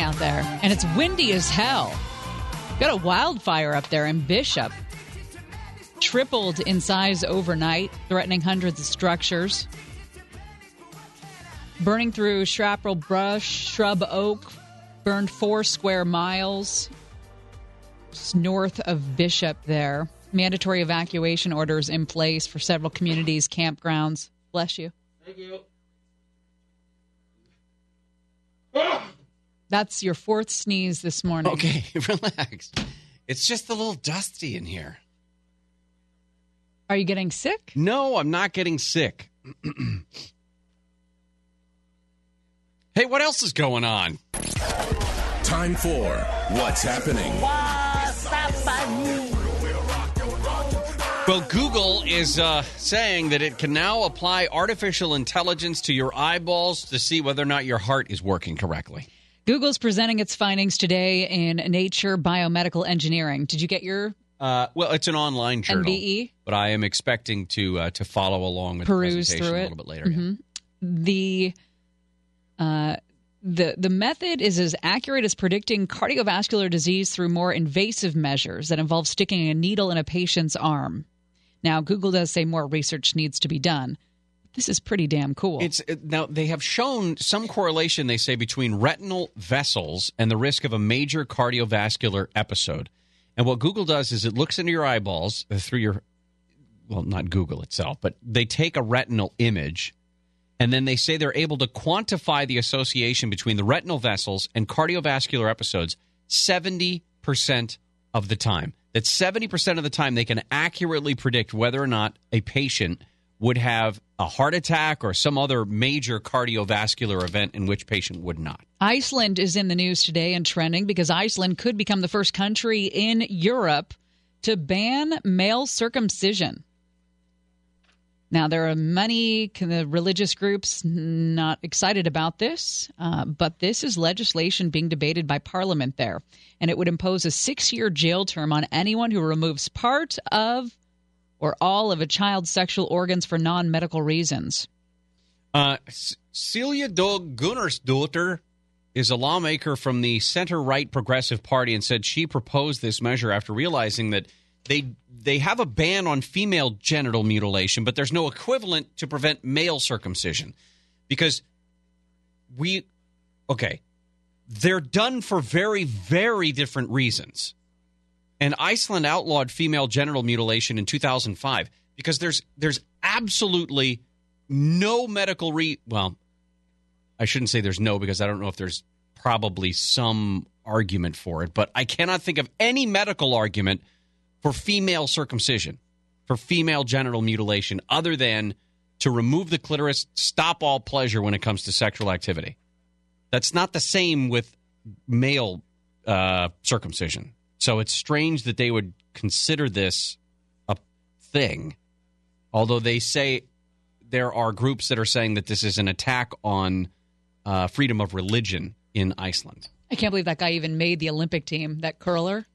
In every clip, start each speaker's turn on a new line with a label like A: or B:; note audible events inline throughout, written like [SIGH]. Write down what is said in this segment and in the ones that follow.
A: Out there and it's windy as hell. Got a wildfire up there in Bishop. Tripled in size overnight, threatening hundreds of structures. Burning through chaparral brush, shrub oak, burned four square miles north of Bishop there. Mandatory evacuation orders in place for several communities, campgrounds. Bless you.
B: Thank you. Ah!
A: That's your fourth sneeze this morning.
B: Okay, [LAUGHS] relax. It's just a little dusty in here.
A: Are you getting sick?
B: No, I'm not getting sick. [CLEARS THROAT] hey, what else is going on?
C: Time for What's Happening.
B: Well, Google is uh, saying that it can now apply artificial intelligence to your eyeballs to see whether or not your heart is working correctly.
A: Google's presenting its findings today in Nature Biomedical Engineering. Did you get your
B: Uh, well, it's an online journal,
A: NBE?
B: but I am expecting to uh, to follow along with
A: Peruse
B: the presentation a little bit later. yeah.
A: Mhm. the uh, the the method is as accurate as predicting cardiovascular disease through more invasive measures that involve sticking a needle in a patient's arm. Now, Google does say more research needs to be done. This is pretty damn cool.
B: It's now they have shown some correlation they say between retinal vessels and the risk of a major cardiovascular episode. And what Google does is it looks into your eyeballs uh, through your well, not Google itself, but they take a retinal image and then they say they're able to quantify the association between the retinal vessels and cardiovascular episodes 70% of the time. That 70% of the time they can accurately predict whether or not a patient would have a heart attack or some other major cardiovascular event in which patient would not.
A: Iceland is in the news today and trending because Iceland could become the first country in Europe to ban male circumcision. Now, there are many religious groups not excited about this, uh, but this is legislation being debated by Parliament there. And it would impose a six year jail term on anyone who removes part of or all of a child's sexual organs for non medical reasons.
B: Uh, Silja Dögg Gunnarsdottir is a lawmaker from the center right progressive party and said she proposed this measure after realizing that they they have a ban on female genital mutilation, but there's no equivalent to prevent male circumcision because we okay they're done for very very different reasons. And Iceland outlawed female genital mutilation in 2005 because there's there's absolutely no medical re well I shouldn't say there's no because I don't know if there's probably some argument for it, but I cannot think of any medical argument for female circumcision, for female genital mutilation other than to remove the clitoris, stop all pleasure when it comes to sexual activity. That's not the same with male uh, circumcision. So it's strange that they would consider this a thing, although they say there are groups that are saying that this is an attack on uh, freedom of religion in Iceland.
A: I can't believe that guy even made the Olympic team, that curler.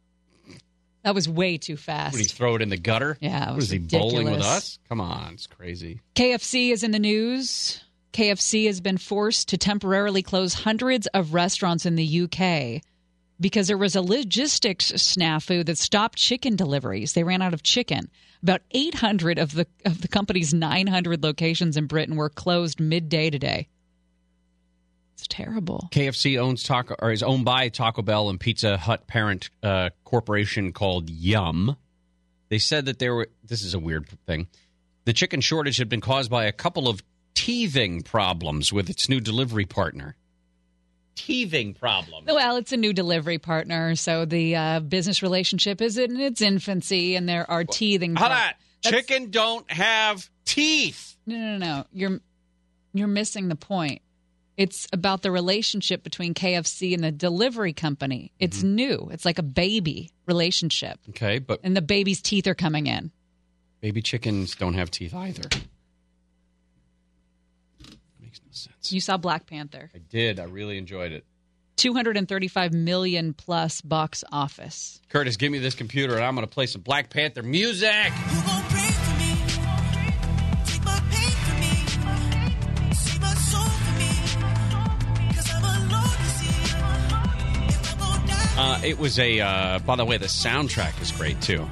A: That was way too fast.
B: Would he throw it in the gutter?
A: Yeah, it
B: What
A: was
B: is he bowling with us? Come on, it's crazy.
A: KFC is in the news. KFC has been forced to temporarily close hundreds of restaurants in the UK because there was a logistics snafu that stopped chicken deliveries. They ran out of chicken. About 800 of the of the company's 900 locations in Britain were closed midday today. It's terrible.
B: KFC owns Taco or is owned by Taco Bell and Pizza Hut parent uh, corporation called Yum. They said that there were. This is a weird thing. The chicken shortage had been caused by a couple of teething problems with its new delivery partner. Teething problem.
A: Well, it's a new delivery partner, so the uh, business relationship is in its infancy, and there are teething. Pro-
B: about chicken don't have teeth?
A: No, no, no. You're you're missing the point. It's about the relationship between KFC and the delivery company. It's
B: Mm-hmm.
A: new. It's like a baby relationship,
B: Okay, but
A: and the baby's teeth are coming in.
B: baby chickens don't have teeth either.
A: You saw Black Panther.
B: I did. I really enjoyed it.
A: 235 million plus box office.
B: Curtis, give me this computer and I'm going to play some Black Panther music. Uh, it was a. Uh, by the way, the soundtrack is great too.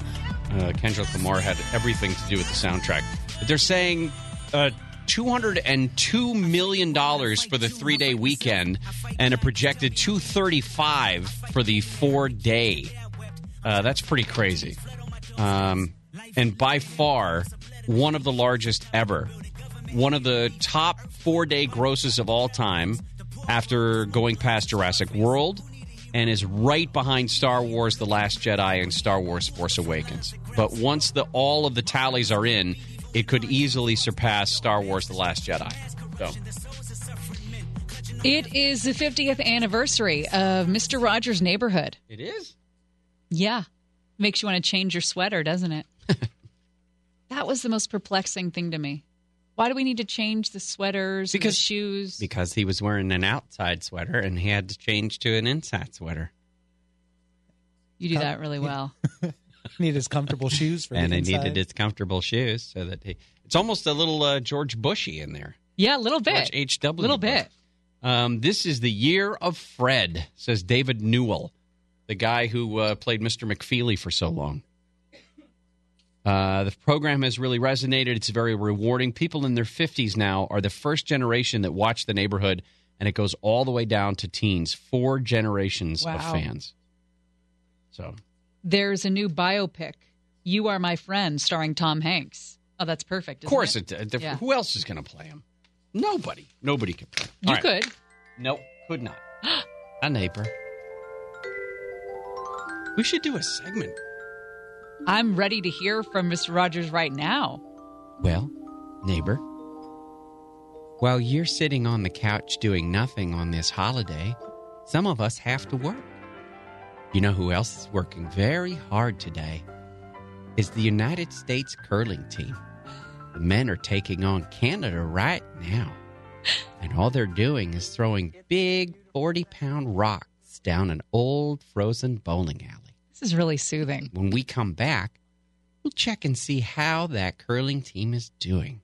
B: Uh, Kendrick Lamar had everything to do with the soundtrack. But they're saying uh, uh, two hundred and two million dollars for the three day weekend, and a projected two thirty five for the four day. Uh, that's pretty crazy, um, and by far one of the largest ever. One of the top four day grosses of all time, after going past Jurassic World and is right behind Star Wars The Last Jedi and Star Wars Force Awakens. But once the all of the tallies are in, it could easily surpass Star Wars The Last Jedi. So
A: It is the 50th anniversary of Mr. Rogers' Neighborhood.
B: it is.
A: Yeah. Makes you want to change your sweater, doesn't it? [LAUGHS] that was the most perplexing thing to me. Why do we need to change the sweaters and
B: Because-
A: the shoes?
B: Because he was wearing an outside sweater and he had to change to an inside sweater.
A: you do that really well. [LAUGHS] [LAUGHS]
D: Need his comfortable shoes for
B: and
D: the
B: he
D: inside.
B: needed his comfortable shoes so that he. It's almost a little uh, George Bushy in there.
A: Yeah, a little bit.
B: George H.W.
A: little bit.
B: Um, this is the year of Fred, says David Newell, the guy who uh, played Mr. McFeely for so long. Uh, the program has really resonated. It's very rewarding. People in their 50s now are the first generation that watch the neighborhood, and it goes all the way down to teens. Four generations of fans. So,
A: There's a new biopic, You Are My Friend, starring Tom Hanks. Oh, that's perfect.
B: of course,
A: it?
B: it,
A: Yeah.
B: who else is going to play him? Nobody. Nobody can play. him.
A: You
B: right.
A: could.
B: Nope, could not. [GASPS] a neighbor. We should do a segment.
A: I'm ready to hear from Mr. Rogers right now.
B: Well, neighbor, while you're sitting on the couch doing nothing on this holiday, some of us have to work. You know who else is working very hard today? Is the United States curling team. The men are taking on Canada right now. And all they're doing is throwing big 40 pound rocks down an old frozen bowling alley
A: This is really soothing.
B: when we come back, we'll check and see how that curling team is doing.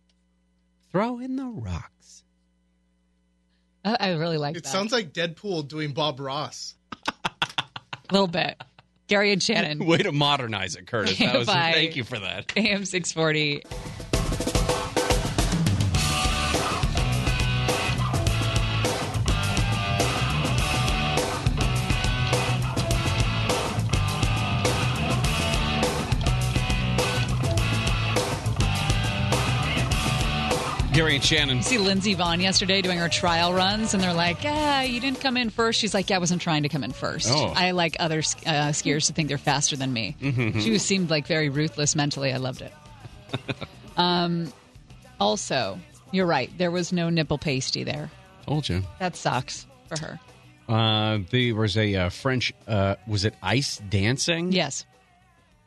B: Throw in the rocks.
A: I, I really like
E: It
A: that.
E: sounds like Deadpool doing Bob Ross.
A: A little bit. Gary and Shannon, [LAUGHS]
B: Way to modernize it, Curtis. That was, [LAUGHS] thank you for that.
A: AM 640.
B: Gary and Shannon.
A: See Lindsey Vonn yesterday doing her trial runs, and they're like, "Ah, you didn't come in first. She's like, "Yeah, I wasn't trying to come in first.
B: Oh.
A: I like other uh, skiers to think they're faster than me." She was, seemed like very ruthless mentally. I loved it. [LAUGHS] um, also, you're right. There was no nipple pasty there.
B: Told you.
A: That sucks for her.
B: Uh, there was a uh, French, uh, was it ice dancing?
A: Yes.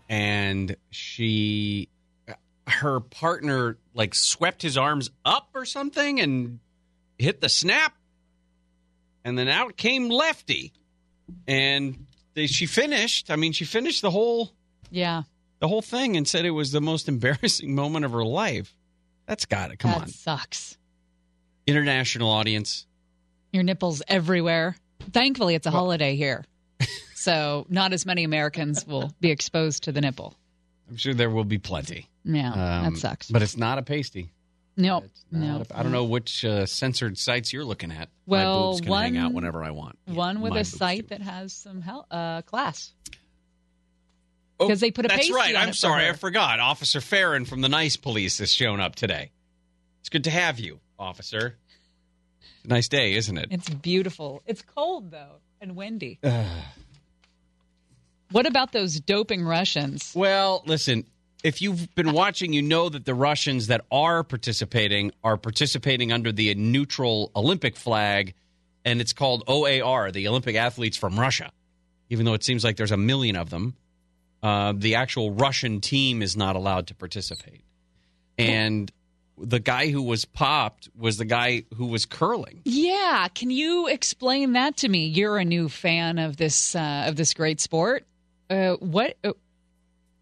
B: And she, her partner, like swept his arms up or something and hit the snap. And then out came Lefty. And they, she finished. I mean, she finished the whole
A: Yeah.
B: the whole thing and said it was the most embarrassing [LAUGHS] moment of her life. That's got to come
A: that
B: on.
A: sucks.
B: International audience.
A: Your nipples everywhere. Thankfully, it's a holiday here. So, not as many Americans will be exposed to the nipple.
B: I'm sure there will be plenty.
A: Yeah,
B: Um,
A: that sucks.
B: But it's not a pasty.
A: no,
B: It's not
A: no.
B: a- I don't know which uh, censored sites you're looking at.
A: Well,
F: My boobs can hang out
A: one-
F: whenever I want.
A: One with
F: My
A: a site that has some hel- uh, class.
B: Oh,
A: 'Cause they put a
B: That's right. I'm
A: for
B: sorry.
A: her.
B: I forgot. Officer Farron from the Nice Police has shown up today. It's good to have you, officer. It's a nice day, isn't it?
A: It's beautiful. It's cold though and windy. [SIGHS] what about those doping Russians?
B: Well, listen, if you've been watching, you know that the Russians that are participating are participating under the neutral Olympic flag, and it's called OAR, the Olympic athletes from Russia. Even though it seems like there's a million of them, uh, the actual Russian team is not allowed to participate. And the guy who was popped was the guy who was curling.
A: Yeah, can you explain that to me? You're a new fan of this uh, of this great sport. Uh, what?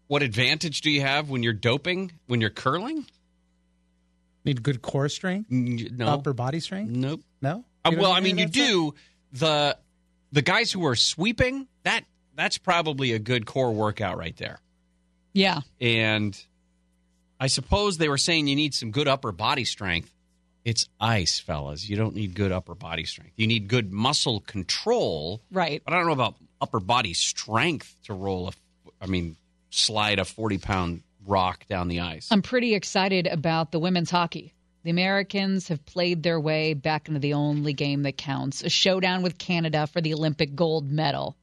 B: What advantage do you have when you're doping, when you're curling?
D: Need good core strength,
B: No.
D: upper body strength.
B: Nope.
D: No.
B: Uh, well, I mean, you
D: of that stuff?
B: do the the guys who are sweeping that that's probably a good core workout right there.
A: Yeah.
B: And I suppose they were saying you need some good upper body strength. It's ice, fellas. You don't need good upper body strength. You need good muscle control.
A: Right.
B: But I don't know about upper body strength to roll a, I mean, slide a 40 pound rock down the ice.
A: I'm pretty excited about the women's hockey. The Americans have played their way back into the only game that counts a showdown with Canada for the Olympic gold medal.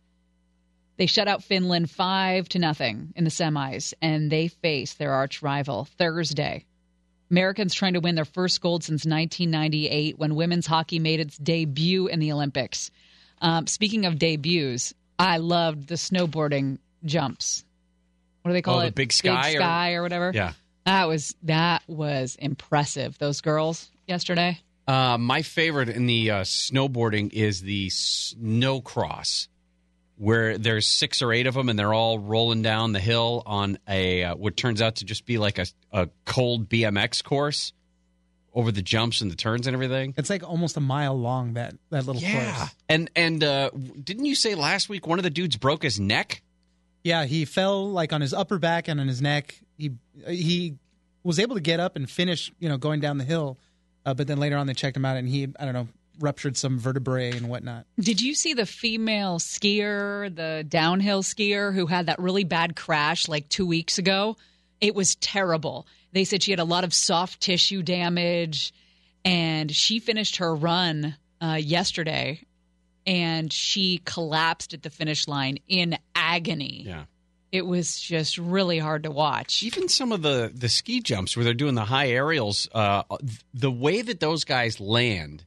A: They shut out Finland 5 to nothing in the semis, and they face their arch rival Thursday. Americans trying to win their first gold since 1998 when women's hockey made its debut in the Olympics. Um, speaking of debuts, I loved the snowboarding jumps. What do they call
B: Oh, the
A: it?
B: big sky or-
A: sky or whatever.
B: yeah.
A: That was that was impressive. Those girls yesterday.
B: Uh, my favorite in the uh, snowboarding is the snow cross, where there's six or eight of them, and they're all rolling down the hill on a uh, what turns out to just be like a, a cold BMX course over the jumps and the turns and everything.
D: It's like almost a mile long that that little course.
B: and and uh, didn't you say last week one of the dudes broke his neck?
D: Yeah, he fell like on his upper back and on his neck. He he was able to get up and finish, you know, going down the hill, uh, but then later on they checked him out and he I don't know ruptured some vertebrae and whatnot.
A: Did you see the female skier, the downhill skier who had that really bad crash like two weeks ago? It was terrible. They said she had a lot of soft tissue damage, and she finished her run uh, yesterday, and she collapsed at the finish line in agony.
B: Yeah.
A: It was just really hard to watch.
B: Even some of the the ski jumps where they're doing the high aerials, uh, the way that those guys land,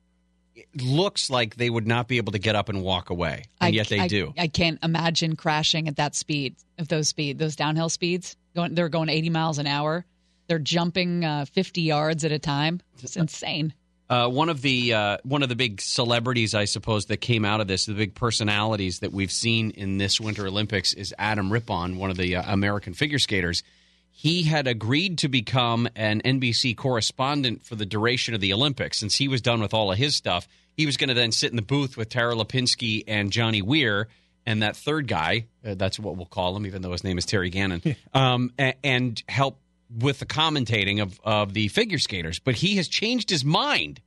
B: it looks like they would not be able to get up and walk away, and yet they
A: I-
B: do.
A: I can't imagine crashing at that speed, of those speed, those downhill speeds. Going, they're going 80 miles an hour. They're jumping uh, 50 yards at a time. It's insane.
B: Uh, one of the uh, one of the big celebrities, I suppose, that came out of this, the big personalities that we've seen in this Winter Olympics, is Adam Rippon, one of the uh, American figure skaters. He had agreed to become an NBC correspondent for the duration of the Olympics, since he was done with all of his stuff. He was going to then sit in the booth with Tara Lipinski and Johnny Weir and that third guy. Uh, that's what we'll call him, even though his name is Terry Gannon, [LAUGHS] um, and help with the commentating of, of the figure skaters. But he has changed his mind.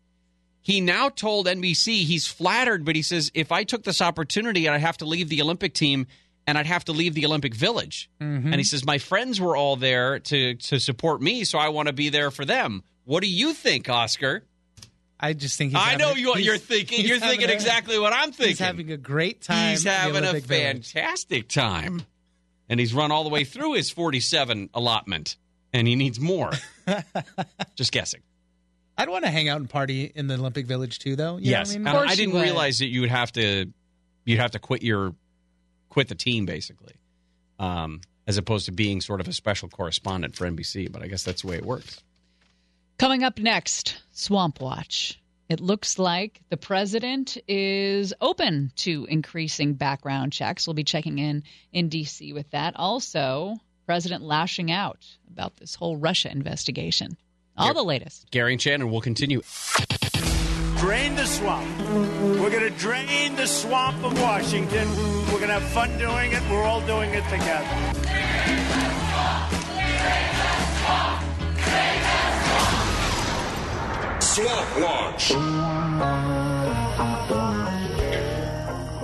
B: He now told NBC he's flattered, but he says if I took this opportunity, I'd have to leave the Olympic team and I'd have to leave the Olympic Village. Mm-hmm. And he says my friends were all there to to support me, so I want to be there for them. What do you think, Oscar?
D: I just think he's
B: I know
D: a- he's-
B: you're thinking. You're thinking
D: a-
B: exactly what I'm thinking.
D: He's having a great time.
B: He's having a
D: Olympic Village.
B: fantastic time. And he's run all the way through his 47 allotment, and he needs more. [LAUGHS] Just guessing.
D: I'd want to hang out and party in the Olympic Village too, though. You know
B: yes,
D: what I mean?
B: And
A: course
B: I didn't
A: would.
B: realize that you would have to you'd have to quit your quit the team basically, um, as opposed to being sort of a special correspondent for NBC. But I guess that's the way it works.
A: Coming up next, Swamp Watch. It looks like the president is open to increasing background checks. We'll be checking in in D.C. with that. Also, president lashing out about this whole Russia investigation. All the latest.
B: Gary and Shannon will continue.
F: Drain the swamp. We're going to drain the swamp of Washington. We're going to have fun doing it. We're all doing it together.
C: Swamp Watch.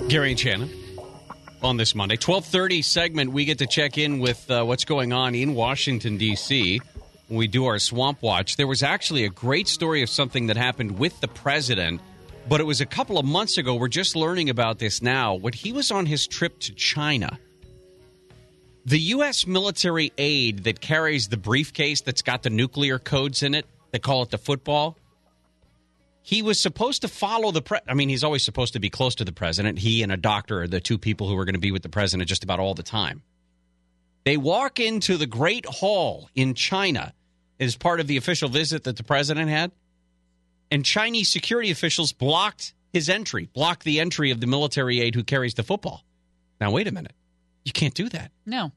B: Gary and Shannon on this Monday, twelve thirty segment. We get to check in with uh, what's going on in Washington D.C. When we do our Swamp Watch, there was actually a great story of something that happened with the president, but it was a couple of months ago. We're just learning about this now. When he was on his trip to China, the U.S. military aide that carries the briefcase that's got the nuclear codes in it, they call it the football he was supposed to follow the pre- I mean, he's always supposed to be close to the president. He and a doctor are the two people who are going to be with the president just about all the time. They walk into the Great Hall in China as part of the official visit that the president had, and Chinese security officials blocked his entry, blocked the entry of the military aide who carries the football. Now, wait a minute. You can't do that.
A: No.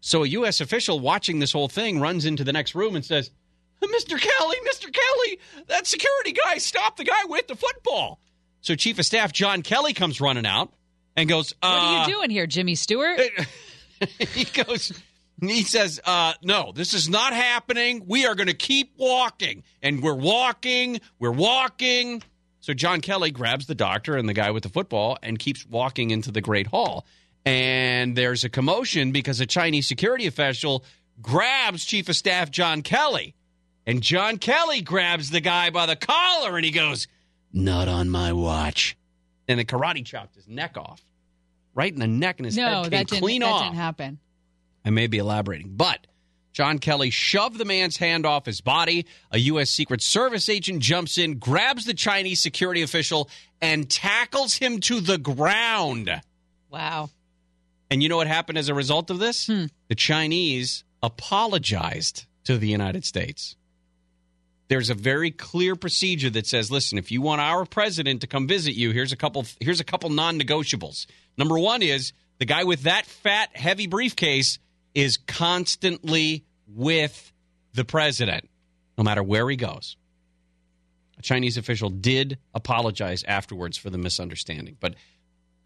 B: So a U.S. official watching this whole thing runs into the next room and says, Mr. Kelly, Mr. Kelly, that security guy stopped the guy with the football. So Chief of Staff John Kelly comes running out and goes,
A: What
B: uh,
A: are you doing here, Jimmy Stewart? [LAUGHS]
B: he goes he says uh no this is not happening we are going to keep walking and we're walking we're walking so john kelly grabs the doctor and the guy with the football and keeps walking into the great hall and there's a commotion because a chinese security official grabs chief of staff john kelly and john kelly grabs the guy by the collar and he goes not on my watch and the karate chopped his neck off right in the neck and his
A: no,
B: head came
A: that
B: clean
A: that
B: off
A: didn't happen.
B: I may be elaborating, but John Kelly shoved the man's hand off his body. A U.S. Secret Service agent jumps in, grabs the Chinese security official, and tackles him to the ground.
A: Wow.
B: And you know what happened as a result of this? Hmm. The Chinese apologized to the United States. There's a very clear procedure that says, listen, if you want our president to come visit you, here's a couple here's a couple non-negotiables. Number 1 is the guy with that fat heavy briefcase is constantly with the president no matter where he goes. A Chinese official did apologize afterwards for the misunderstanding, but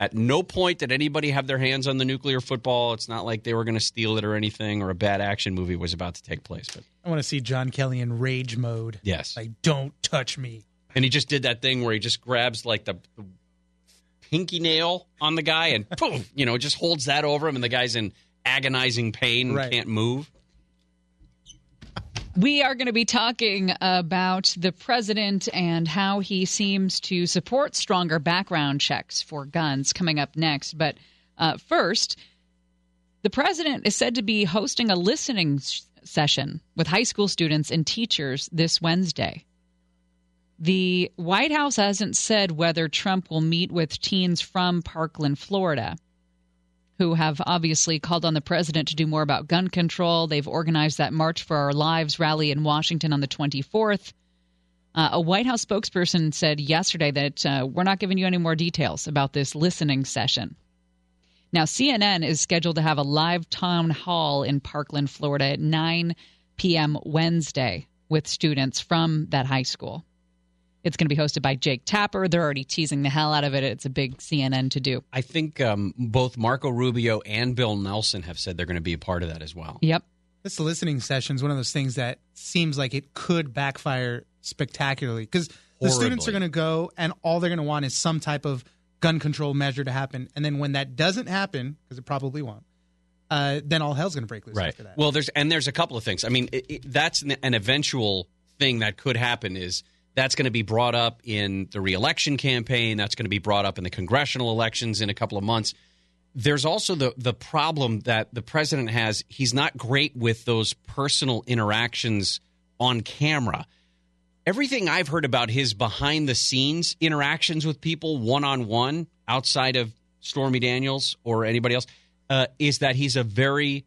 B: at no point did anybody have their hands on the nuclear football. It's not like they were going to steal it or anything, or a bad action movie was about to take place. But
D: I want to see John Kelly in rage mode.
B: yes,
D: Like, don't touch me.
B: and he just did that thing where he just grabs like the, the pinky nail on the guy and poof, you know, just holds that over him, and the guy's in agonizing pain and
D: Right.
B: can't move.
A: We are going to be talking about the president and how he seems to support stronger background checks for guns coming up next. But uh, first, the president is said to be hosting a listening session with high school students and teachers this Wednesday. The White House hasn't said whether Trump will meet with teens from Parkland, Florida who have obviously called on the president to do more about gun control. They've organized that March for Our Lives rally in Washington on the 24th. Uh, a White House spokesperson said yesterday that uh, we're not giving you any more details about this listening session. Now, CNN is scheduled to have a live town hall in Parkland, Florida at 9 p.m. Wednesday with students from that high school. It's going to be hosted by Jake Tapper. They're already teasing the hell out of it. It's a big CNN to do.
B: I think um, both Marco Rubio and Bill Nelson have said they're going to be a part of that as well.
A: Yep.
D: This listening session is one of those things that seems like it could backfire spectacularly because the students are going to go and all they're going to want is some type of gun control measure to happen. And then when that doesn't happen, because it probably won't, uh, then all hell's going to break loose
B: right
D: after that.
B: well there's and there's a couple of things i mean it, it, that's an, an eventual thing that could happen is that's going to be brought up in the reelection campaign. That's going to be brought up in the congressional elections in a couple of months. There's also the the problem that the president has. He's not great with those personal interactions on camera. Everything i've heard about his behind the scenes interactions with people one on one outside of stormy daniels or anybody else uh, is that he's a very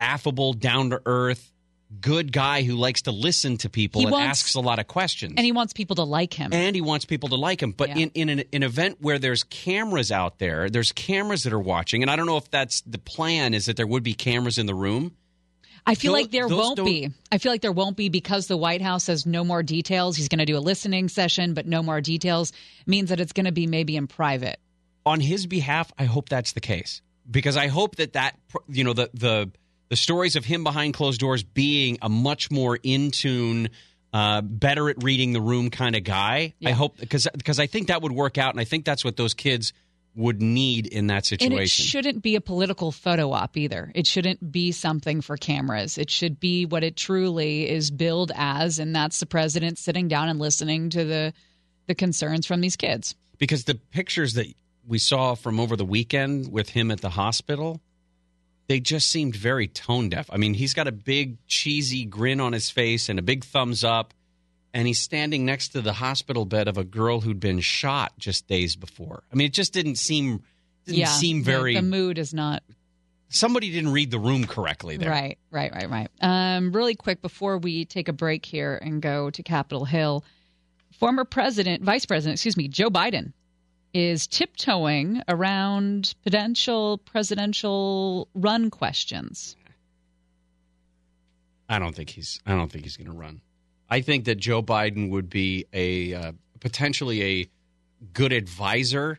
B: affable, down to earth, good guy who likes to listen to people
A: He
B: and
A: wants-
B: asks a lot of questions.
A: And he wants people to like him.
B: And he wants people to like him. But
A: Yeah.
B: in, in an, an event where there's cameras out there, there's cameras that are watching, and I don't know if that's the plan is that there would be cameras in the room.
A: I feel
B: Those-
A: like there won't
B: don't-
A: be. I feel like there won't be because the White House has no more details. He's going to do a listening session, but no more details means that it's going to be maybe in private.
B: on his behalf, I hope that's the case because I hope that that you know the the the stories of him behind closed doors being a much more in tune, uh, better at reading the room kind of guy. I hope because because I think that would work out, and I think that's what those kids would need in that
A: And it shouldn't be a political photo op either. It shouldn't be something for cameras. It should be what it truly is billed as, and that's the president sitting down and listening to the the concerns from these kids.
B: because the pictures that we saw from over the weekend with him at the hospital they just seemed very tone deaf. I mean he's got a big cheesy grin on his face and a big thumbs up and he's standing next to the hospital bed of a girl who'd been shot just days before. I mean it just didn't seem didn't
A: yeah,
B: seem
A: the-
B: very
A: The, mood is not
B: somebody didn't read the room correctly there.
A: Right, right, right, right. Um, really quick before we take a break here and go to Capitol Hill, former president, vice president, excuse me, Joe Biden is tiptoeing around potential presidential run questions.
B: I don't think he's. I don't think he's going to run. I think that Joe Biden would be a uh, potentially a good advisor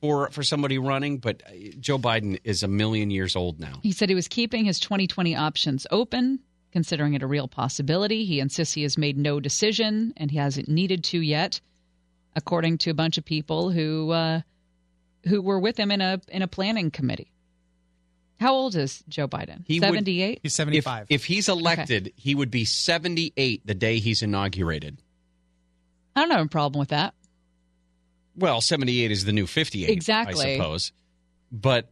B: for for somebody running, but uh, Joe Biden is a million years old now.
A: He said he was keeping his 2020 options open, considering it a real possibility. He insists he has made no decision and he hasn't needed to yet, according to a bunch of people who uh, who were with him in a in a planning committee. How old is Joe Biden?
B: He would-
A: 78?
D: He's 75.
B: if he's elected, he would be 78 the day he's inaugurated.
A: I don't have a problem with that.
B: Well, 78 is the new 58,
A: Exactly.
B: I suppose. But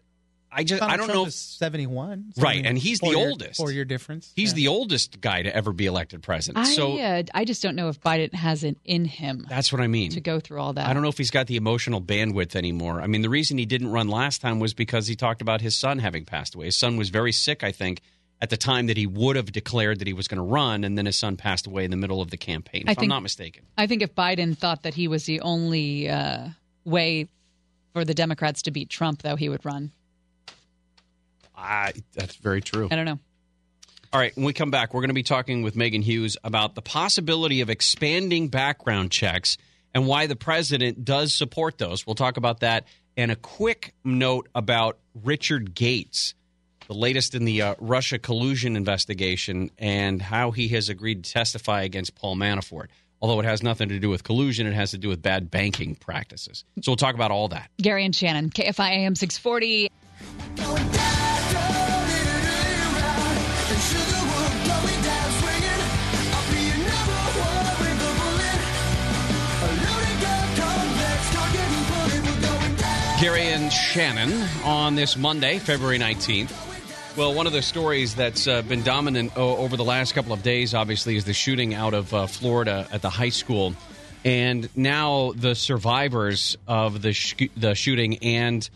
B: I just
D: Donald
B: I don't
D: Trump
B: know
D: is 71.
B: Right, and he's the
D: four-year-
B: oldest.
D: Four-year difference.
B: He's
D: Yeah.
B: the oldest guy to ever be elected president.
A: I
B: so
A: uh, I just don't know if Biden has it in him
B: that's what I mean.
A: to go through all that.
B: I don't know if he's got the emotional bandwidth anymore. I mean, the reason he didn't run last time was because he talked about his son having passed away. His son was very sick, I think, at the time that he would have declared that he was going to run, and then his son passed away in the middle of the campaign, if
A: I
B: I'm
A: think-
B: not mistaken.
A: I think if Biden thought that he was the only uh, way for the Democrats to beat Trump, though, he would run.
B: I, that's very true.
A: I don't know.
B: All right, when we come back, we're going to be talking with Megan Hughes about the possibility of expanding background checks and why the president does support those. We'll talk about that. And a quick note about Richard Gates, the latest in the uh, Russia collusion investigation, and how he has agreed to testify against Paul Manafort. Although it has nothing to do with collusion, it has to do with bad banking practices. So we'll talk about all that.
A: Gary and Shannon, KFI AM 640.
B: Gary and Shannon on this Monday, February 19th. Well, one of the stories that's uh, been dominant o- over the last couple of days, obviously, is the shooting out of uh, Florida at the high school. And now the survivors of the, sh- the shooting and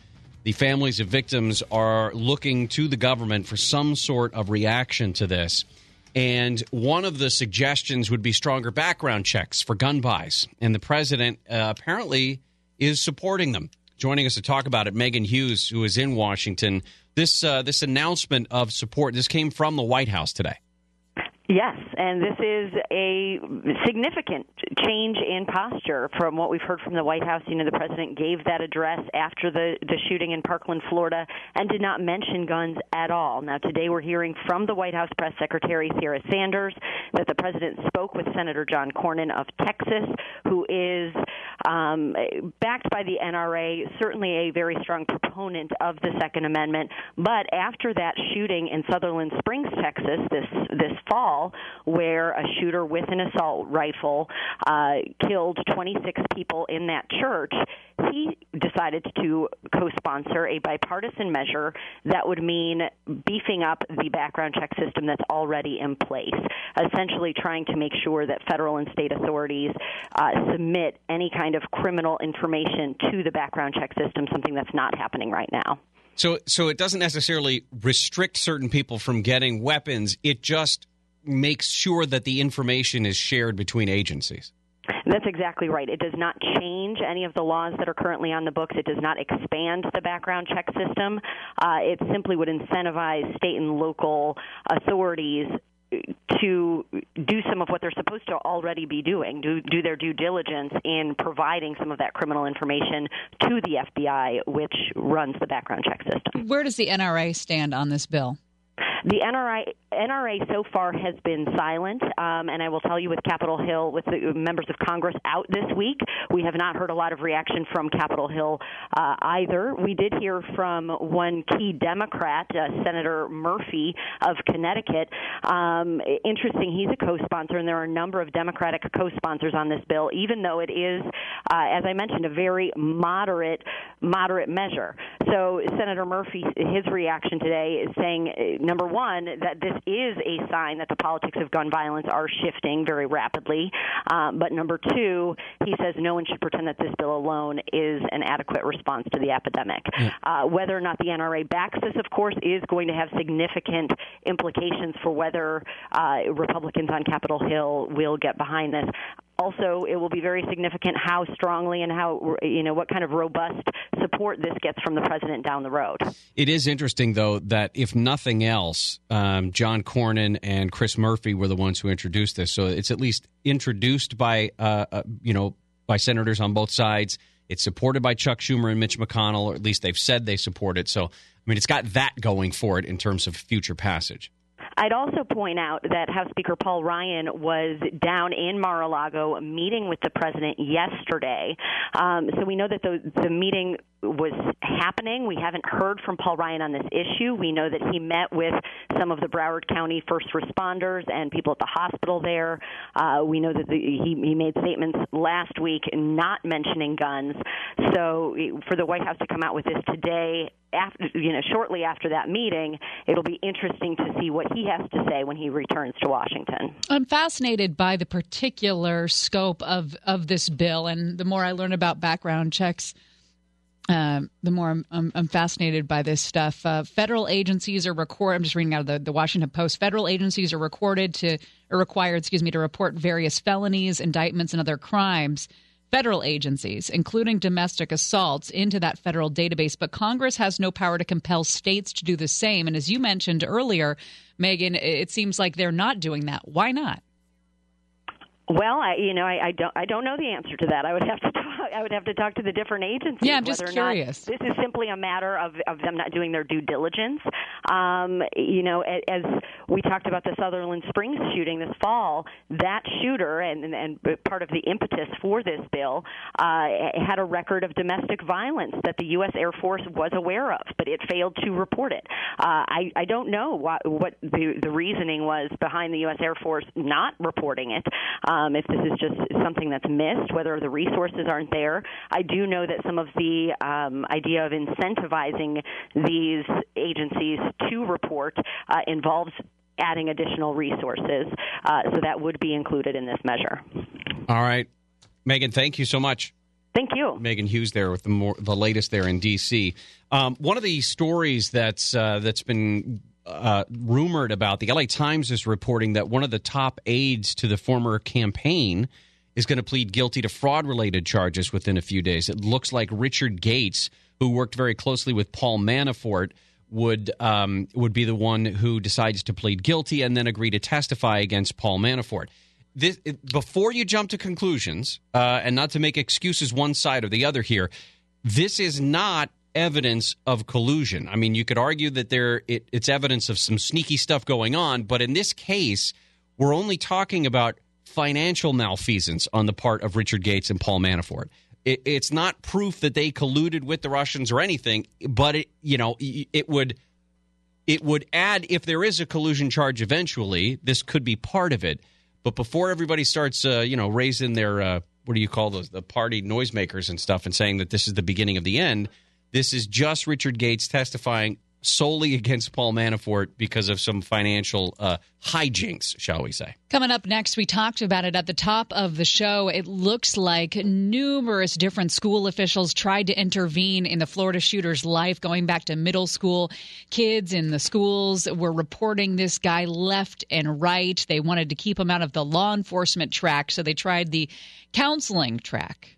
B: the families of victims are looking to the government for some sort of reaction to this. And one of the suggestions would be stronger background checks for gun buys. And the president uh, apparently is supporting them. Joining us to talk about it, Megan Hughes, who is in Washington. This uh, this announcement of support this came from the White House today.
G: Yes, and this is a significant change in posture from what we've heard from the White House. You know, the president gave that address after the, the shooting in Parkland, Florida, and did not mention guns at all. Now, today we're hearing from the White House press secretary, Sarah Sanders, that the president spoke with Senator John Cornyn of Texas, who is um, backed by the NRA, certainly a very strong proponent of the Second Amendment. But after that shooting in Sutherland Springs, Texas, this this fall, where a shooter with an assault rifle uh, killed 26 people in that church, he decided to co-sponsor a bipartisan measure that would mean beefing up the background check system that's already in place, essentially trying to make sure that federal and state authorities uh, submit any kind of criminal information to the background check system, something that's not happening right now.
B: So so it doesn't necessarily restrict certain people from getting weapons. It just makes sure that the information is shared between agencies.
G: That's exactly right. It does not change any of the laws that are currently on the books. It does not expand the background check system. Uh, it simply would incentivize state and local authorities to do some of what they're supposed to already be doing, do, do their due diligence in providing some of that criminal information to the FBI, which runs the background check system.
A: Where does the NRA stand on this bill?
G: The NRA, NRA so far has been silent, um, and I will tell you with Capitol Hill, with the members of Congress out this week, we have not heard a lot of reaction from Capitol Hill uh, either. We did hear from one key Democrat, uh, Senator Murphy of Connecticut. Um, interesting, he's a co-sponsor, and there are a number of Democratic co-sponsors on this bill, even though it is, uh, as I mentioned, a very moderate, moderate measure. So Senator Murphy, his reaction today is saying, number one, that this is a sign that the politics of gun violence are shifting very rapidly. Um, but number two, he says no one should pretend that this bill alone is an adequate response to the epidemic. Uh, whether or not the NRA backs this, of course, is going to have significant implications for whether uh, Republicans on Capitol Hill will get behind this also it will be very significant how strongly and how you know what kind of robust support this gets from the president down the road.
B: It is interesting, though, that if nothing else, um, John Cornyn and Chris Murphy were the ones who introduced this. So it's at least introduced by, uh, uh, you know, by senators on both sides. It's supported by Chuck Schumer and Mitch McConnell, or at least they've said they support it. So, I mean, it's got that going for it in terms of future passage.
G: I'd also point out that House Speaker Paul Ryan was down in Mar-a-Lago meeting with the president yesterday. Um, so we know that the, the meeting was happening. We haven't heard from Paul Ryan on this issue. We know that he met with some of the Broward County first responders and people at the hospital there. Uh, we know that the, he, he made statements last week not mentioning guns. So for the White House to come out with this today, after you know, shortly after that meeting, it'll be interesting to see what he has to say when he returns to Washington.
A: I'm fascinated by the particular scope of of this bill, and the more I learn about background checks um, the more I'm, I'm, I'm, fascinated by this stuff. Uh, federal agencies are record. I'm just reading out of the, the Washington Post. Federal agencies are recorded to or required, excuse me, to report various felonies, indictments, and other crimes. Federal agencies, including domestic assaults, into that federal database, but Congress has no power to compel states to do the same. And as you mentioned earlier, Megan, it seems like they're not doing that. Why not?
G: Well, I, you know, I, I don't, I don't know the answer to that. I would have to, [LAUGHS] talk, I would have to talk to the different agencies.
A: Yeah, I'm just curious.
G: this is simply a matter of, of them not doing their due diligence. Um, you know, as we talked about the Sutherland Springs shooting this fall, that shooter and and, and part of the impetus for this bill uh, had a record of domestic violence that the U.S. Air Force was aware of, but it failed to report it. Uh, I, I don't know what, what the, the reasoning was behind the U.S. Air Force not reporting it. Um, um, if this is just something that's missed, whether the resources aren't there. I do know that some of the um, idea of incentivizing these agencies to report uh, involves adding additional resources. Uh, so that would be included in this measure.
B: All right. Megan, thank you so much.
G: Thank you.
B: Megan Hughes there with the more the latest there in D.C. Um, one of the stories that's uh, that's been uh, rumored about. The LA Times is reporting that one of the top aides to the former campaign is going to plead guilty to fraud related charges within a few days. It looks like Richard Gates, who worked very closely with Paul Manafort, would um, would be the one who decides to plead guilty and then agree to testify against Paul Manafort. This, before you jump to conclusions, uh, and not to make excuses one side or the other here, this is not evidence of collusion. I mean, you could argue that there it, it's evidence of some sneaky stuff going on, but in this case, we're only talking about financial malfeasance on the part of Richard Gates and Paul Manafort. It, it's not proof that they colluded with the Russians or anything, but it you know it would it would add if there is a collusion charge eventually. This could be part of it, but before everybody starts, uh, you know, raising their uh, what do you call those the party noisemakers and stuff, and saying that this is the beginning of the end this is just Richard Gates testifying solely against Paul Manafort because of some financial uh, hijinks, shall we say.
A: Coming up next, we talked about it at the top of the show. It looks like numerous different school officials tried to intervene in the Florida shooter's life, going back to middle school. Kids in the schools were reporting this guy left and right. They wanted to keep him out of the law enforcement track, so they tried the counseling track.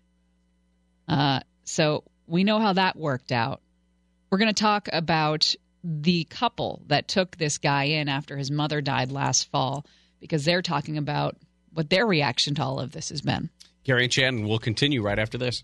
A: Uh, so we know how that worked out. We're going to talk about the couple that took this guy in after his mother died last fall because they're talking about what their reaction to all of this has been.
B: Gary and Shannon will continue right after this.